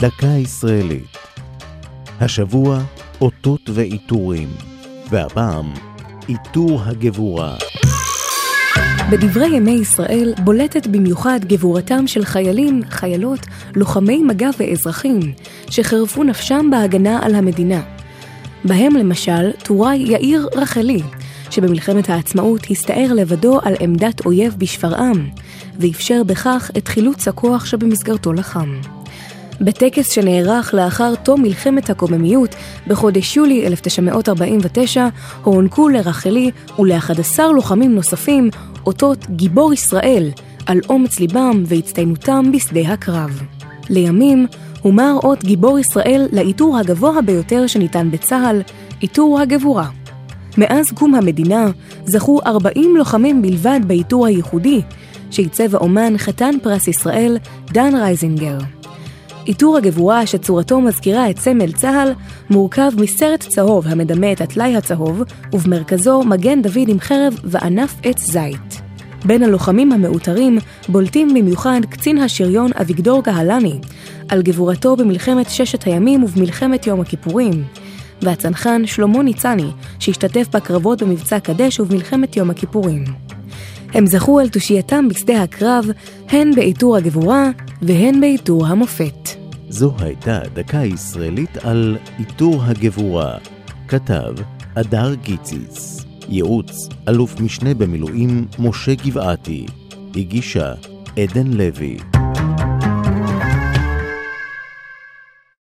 דקה ישראלית. השבוע אותות ועיטורים, והפעם עיטור הגבורה. בדברי ימי ישראל בולטת במיוחד גבורתם של חיילים, חיילות, לוחמי מג"ב ואזרחים, שחירפו נפשם בהגנה על המדינה. בהם למשל טוראי יאיר רחלי, שבמלחמת העצמאות הסתער לבדו על עמדת אויב בשפרעם, ואפשר בכך את חילוץ הכוח שבמסגרתו לחם. בטקס שנערך לאחר תום מלחמת הקוממיות בחודש יולי 1949, הוענקו לרחלי ול-11 לוחמים נוספים אותות גיבור ישראל על אומץ ליבם והצטיינותם בשדה הקרב. לימים הומר אות גיבור ישראל לעיטור הגבוה ביותר שניתן בצה"ל, עיטור הגבורה. מאז קום המדינה זכו 40 לוחמים בלבד בעיטור הייחודי, שעיצב האומן חתן פרס ישראל, דן רייזינגר. עיטור הגבורה שצורתו מזכירה את סמל צה"ל מורכב מסרט צהוב המדמה את הטלאי הצהוב ובמרכזו מגן דוד עם חרב וענף עץ זית. בין הלוחמים המעוטרים בולטים במיוחד קצין השריון אביגדור קהלני על גבורתו במלחמת ששת הימים ובמלחמת יום הכיפורים, והצנחן שלמה ניצני שהשתתף בקרבות במבצע קדש ובמלחמת יום הכיפורים. הם זכו על תושייתם בשדה הקרב, הן בעיטור הגבורה והן בעיטור המופת. זו הייתה דקה ישראלית על עיטור הגבורה. כתב אדר גיציס. ייעוץ אלוף משנה במילואים משה גבעתי. הגישה עדן לוי.